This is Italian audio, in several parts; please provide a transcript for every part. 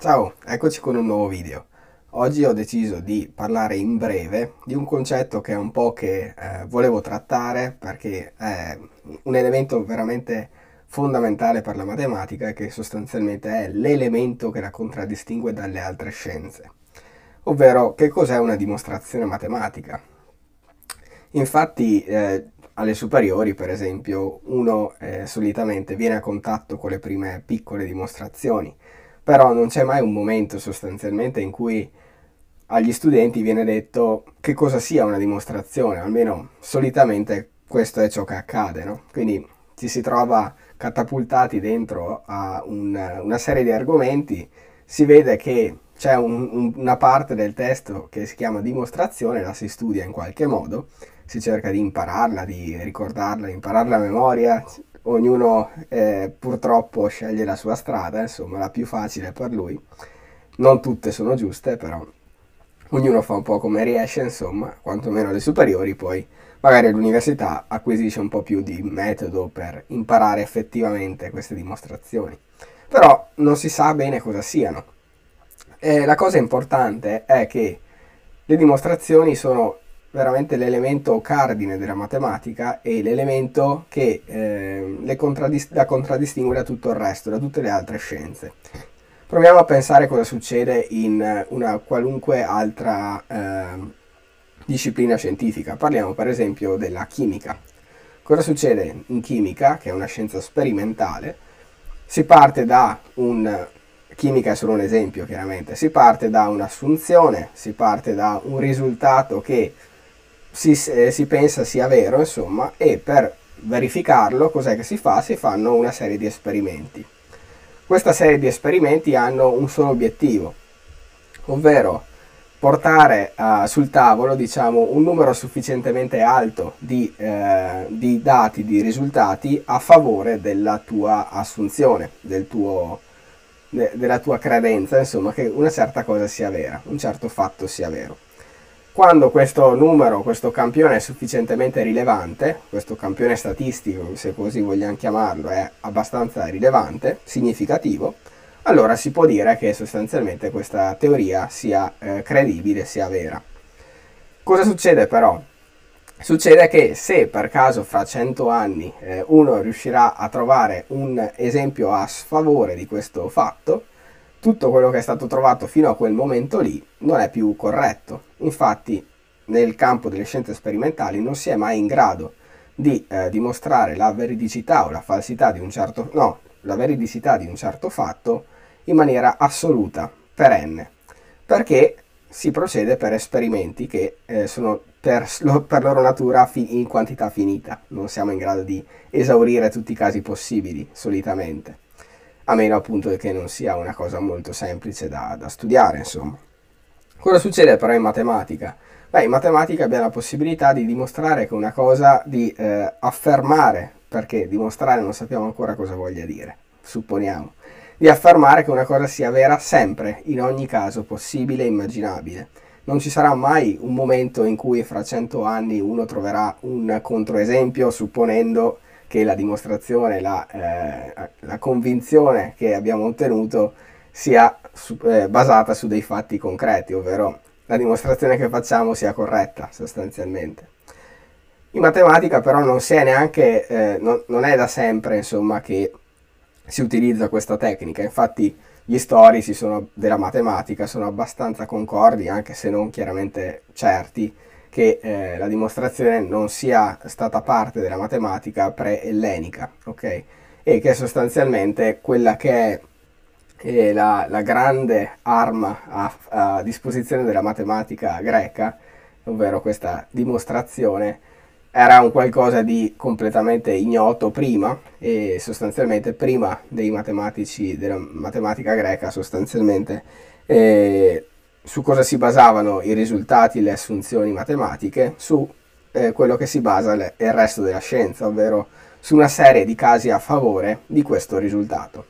Ciao, eccoci con un nuovo video. Oggi ho deciso di parlare in breve di un concetto che è un po' che eh, volevo trattare perché è un elemento veramente fondamentale per la matematica e che sostanzialmente è l'elemento che la contraddistingue dalle altre scienze. Ovvero, che cos'è una dimostrazione matematica? Infatti, eh, alle superiori, per esempio, uno eh, solitamente viene a contatto con le prime piccole dimostrazioni però non c'è mai un momento sostanzialmente in cui agli studenti viene detto che cosa sia una dimostrazione, almeno solitamente questo è ciò che accade, no? Quindi ci si trova catapultati dentro a un, una serie di argomenti, si vede che c'è un, un, una parte del testo che si chiama dimostrazione, la si studia in qualche modo, si cerca di impararla, di ricordarla, impararla a memoria, ognuno eh, purtroppo sceglie la sua strada, insomma, la più facile per lui. Non tutte sono giuste, però ognuno fa un po' come riesce, insomma, quantomeno alle superiori, poi magari all'università acquisisce un po' più di metodo per imparare effettivamente queste dimostrazioni. Però non si sa bene cosa siano. E la cosa importante è che le dimostrazioni sono veramente l'elemento cardine della matematica e l'elemento che eh, contraddist- la contraddistingue da tutto il resto, da tutte le altre scienze. Proviamo a pensare cosa succede in una qualunque altra eh, disciplina scientifica. Parliamo per esempio della chimica. Cosa succede in chimica, che è una scienza sperimentale? Si parte da un chimica è solo un esempio, chiaramente. Si parte da un'assunzione, si parte da un risultato che si, eh, si pensa sia vero, insomma, e per verificarlo cos'è che si fa? Si fanno una serie di esperimenti. Questa serie di esperimenti hanno un solo obiettivo, ovvero portare uh, sul tavolo diciamo, un numero sufficientemente alto di, eh, di, dati, di risultati a favore della tua assunzione, del tuo, de, della tua credenza, insomma, che una certa cosa sia vera, un certo fatto sia vero. Quando questo numero, questo campione è sufficientemente rilevante, questo campione statistico, se così vogliamo chiamarlo, è abbastanza rilevante, significativo, allora si può dire che sostanzialmente questa teoria sia eh, credibile, sia vera. Cosa succede però? Succede che se per caso fra 100 anni eh, uno riuscirà a trovare un esempio a sfavore di questo fatto, tutto quello che è stato trovato fino a quel momento lì non è più corretto. Infatti nel campo delle scienze sperimentali non si è mai in grado di eh, dimostrare la veridicità o la falsità di un certo no, la veridicità di un certo fatto in maniera assoluta, perenne, perché si procede per esperimenti che eh, sono per, per, loro natura fi- in quantità finita, non siamo in grado di esaurire tutti i casi possibili solitamente a meno appunto che non sia una cosa molto semplice da, da studiare, insomma. Cosa succede però in matematica? Beh, in matematica abbiamo la possibilità di dimostrare che una cosa, di eh, affermare, perché dimostrare non sappiamo ancora cosa voglia dire, supponiamo, di affermare che una cosa sia vera sempre, in ogni caso possibile e immaginabile. Non ci sarà mai un momento in cui fra cento anni uno troverà un controesempio supponendo che la dimostrazione, la, eh, la convinzione che abbiamo ottenuto sia su, eh, basata su dei fatti concreti, ovvero la dimostrazione che facciamo sia corretta sostanzialmente. In matematica però non, si è neanche, eh, non, non è da sempre insomma, che si utilizza questa tecnica, infatti gli storici della matematica sono abbastanza concordi, anche se non chiaramente certi, che eh, la dimostrazione non sia stata parte della matematica pre-ellenica, ok? E che sostanzialmente quella che è eh, la, la, grande arma a, a, disposizione della matematica greca, ovvero questa dimostrazione, era un qualcosa di completamente ignoto prima e sostanzialmente prima dei matematici della matematica greca sostanzialmente eh, su cosa si basavano i risultati, le assunzioni matematiche, su eh, quello che si basa le, il resto della scienza, ovvero su una serie di casi a favore di questo risultato.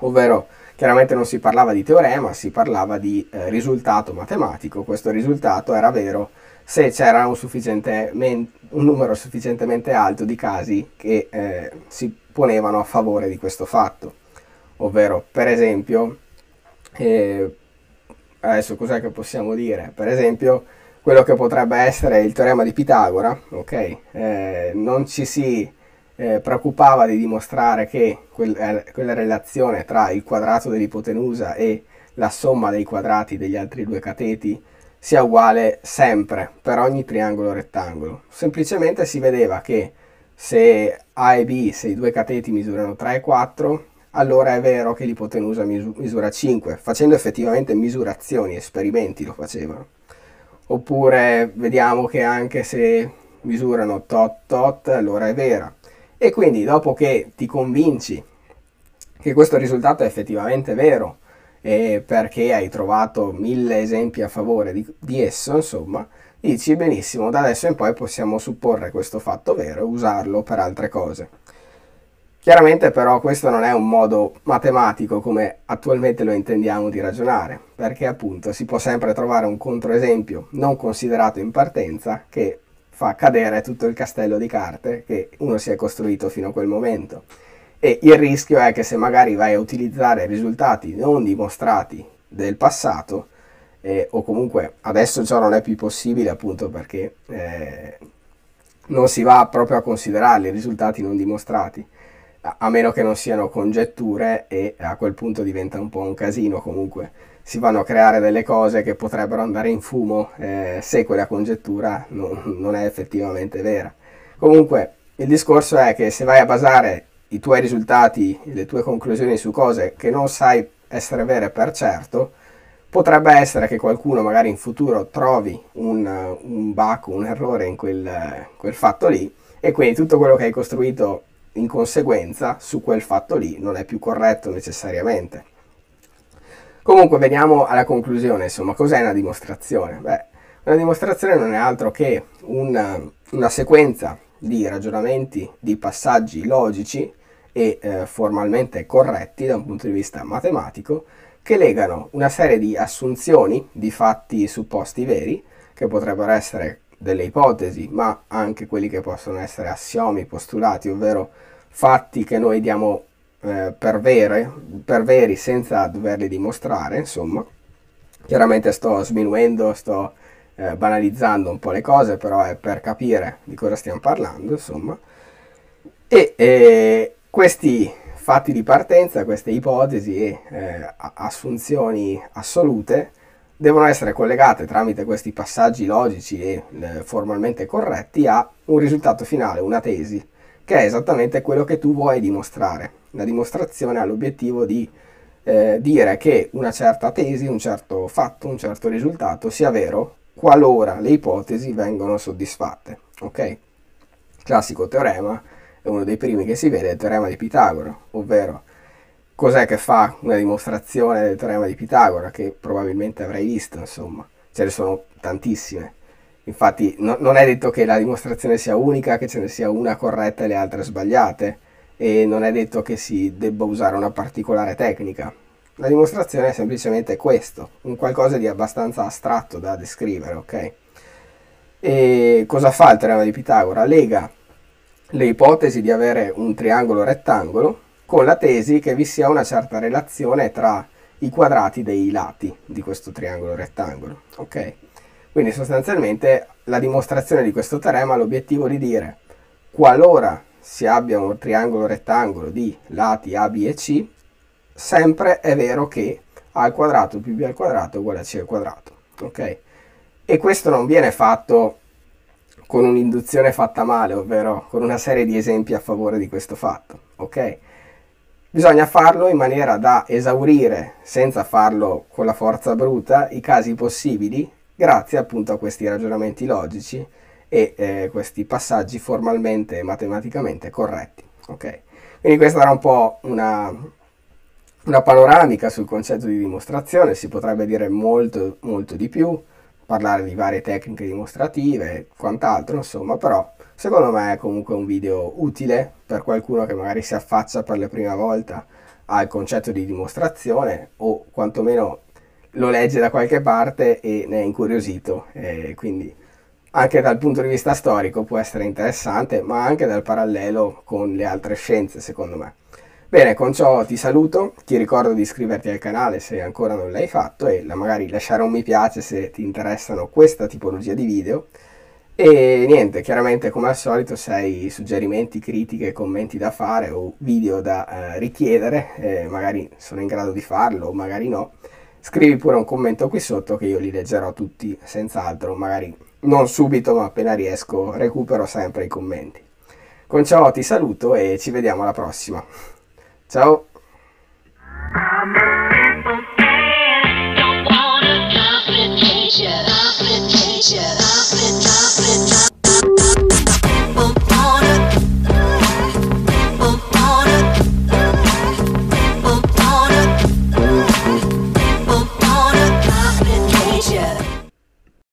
Ovvero, chiaramente non si parlava di teorema, si parlava di eh, risultato matematico. Questo risultato era vero se c'era un, un, numero sufficientemente alto di casi che eh, si ponevano a favore di questo fatto. Ovvero, per esempio, E adesso cos'è che possiamo dire? Per esempio, quello che potrebbe essere il teorema di Pitagora, ok? Eh, non ci si eh, preoccupava di dimostrare che quel, eh, quella relazione tra il quadrato dell'ipotenusa e la somma dei quadrati degli altri due cateti sia uguale sempre per ogni triangolo rettangolo. Semplicemente si vedeva che se A e B, se i due cateti misurano 3 e 4, allora è vero che l'ipotenusa misura 5, facendo effettivamente misurazioni, esperimenti lo facevano. Oppure vediamo che anche se misurano tot tot, allora è vera. E quindi dopo che ti convinci che questo risultato è effettivamente vero, eh, perché hai trovato mille esempi a favore di, di, esso, insomma, dici benissimo, da adesso in poi possiamo supporre questo fatto vero e usarlo per altre cose. Chiaramente però questo non è un modo matematico come attualmente lo intendiamo di ragionare, perché appunto si può sempre trovare un controesempio non considerato in partenza che fa cadere tutto il castello di carte che uno si è costruito fino a quel momento. E il rischio è che se magari vai a utilizzare risultati non dimostrati del passato, eh, o comunque adesso ciò non è più possibile appunto perché eh, non si va proprio a considerarli risultati non dimostrati, a, meno che non siano congetture e a quel punto diventa un po' un casino comunque si vanno a creare delle cose che potrebbero andare in fumo eh, se quella congettura non, non è effettivamente vera. Comunque il discorso è che se vai a basare i tuoi risultati, le tue conclusioni su cose che non sai essere vere per certo, potrebbe essere che qualcuno magari in futuro trovi un, un bug, un errore in quel, quel fatto lì e quindi tutto quello che hai costruito in conseguenza su quel fatto lì non è più corretto necessariamente. Comunque veniamo alla conclusione, insomma, cos'è una dimostrazione? Beh, una dimostrazione non è altro che una, una sequenza di ragionamenti, di passaggi logici e eh, formalmente corretti da un punto di vista matematico che legano una serie di assunzioni di fatti supposti veri, che potrebbero essere delle ipotesi, ma anche quelli che possono essere assiomi, postulati, ovvero fatti che noi diamo eh, per, vere, per veri senza doverli dimostrare, insomma. Chiaramente sto sminuendo, sto eh, banalizzando un po' le cose, però è per capire di cosa stiamo parlando, insomma. E eh, questi fatti di partenza, queste ipotesi e eh, assunzioni assolute devono essere collegate tramite questi passaggi logici e eh, formalmente corretti a un risultato finale, una tesi, che è esattamente quello che tu vuoi dimostrare. La dimostrazione ha l'obiettivo di eh, dire che una certa tesi, un certo fatto, un certo risultato sia vero qualora le ipotesi vengono soddisfatte. Ok? Classico teorema è uno dei primi che si vede, il teorema di Pitagora, ovvero cos'è che fa una dimostrazione del teorema di Pitagora, che probabilmente avrai visto, insomma, ce ne sono tantissime. Infatti no, non è detto che la dimostrazione sia unica, che ce ne sia una corretta e le altre sbagliate, e non è detto che si debba usare una particolare tecnica. La dimostrazione è semplicemente questo, un qualcosa di abbastanza astratto da descrivere, ok? E cosa fa il teorema di Pitagora? Lega le ipotesi di avere un triangolo rettangolo con la tesi che vi sia una certa relazione tra i quadrati dei lati di questo triangolo rettangolo. Ok? Quindi sostanzialmente la dimostrazione di questo teorema ha l'obiettivo di dire qualora si abbia un triangolo rettangolo di lati A, B e C, sempre è vero che A al quadrato più B al quadrato è uguale a C al quadrato. Ok? E questo non viene fatto con un'induzione fatta male, ovvero con una serie di esempi a favore di questo fatto. Ok? Bisogna farlo in maniera da esaurire, senza farlo con la forza bruta, i casi possibili, grazie appunto a questi ragionamenti logici e eh, questi passaggi formalmente e matematicamente corretti. Ok? Quindi questa era un po' una, una panoramica sul concetto di dimostrazione, si potrebbe dire molto, molto di più parlare di varie tecniche dimostrative e quant'altro, insomma, però secondo me è comunque un video utile per qualcuno che magari si affaccia per la prima volta al concetto di dimostrazione o quantomeno lo legge da qualche parte e ne è incuriosito, e quindi anche dal punto di vista storico può essere interessante, ma anche dal parallelo con le altre scienze, secondo me. Bene, con ciò ti saluto, ti ricordo di iscriverti al canale se ancora non l'hai fatto e magari lasciare un mi piace se ti interessano questa tipologia di video. E niente, chiaramente come al solito se hai suggerimenti, critiche, commenti da fare o video da eh, richiedere, eh, magari sono in grado di farlo o magari no, scrivi pure un commento qui sotto che io li leggerò tutti senz'altro, magari non subito ma appena riesco recupero sempre i commenti. Con ciò ti saluto e ci vediamo alla prossima. Ciao!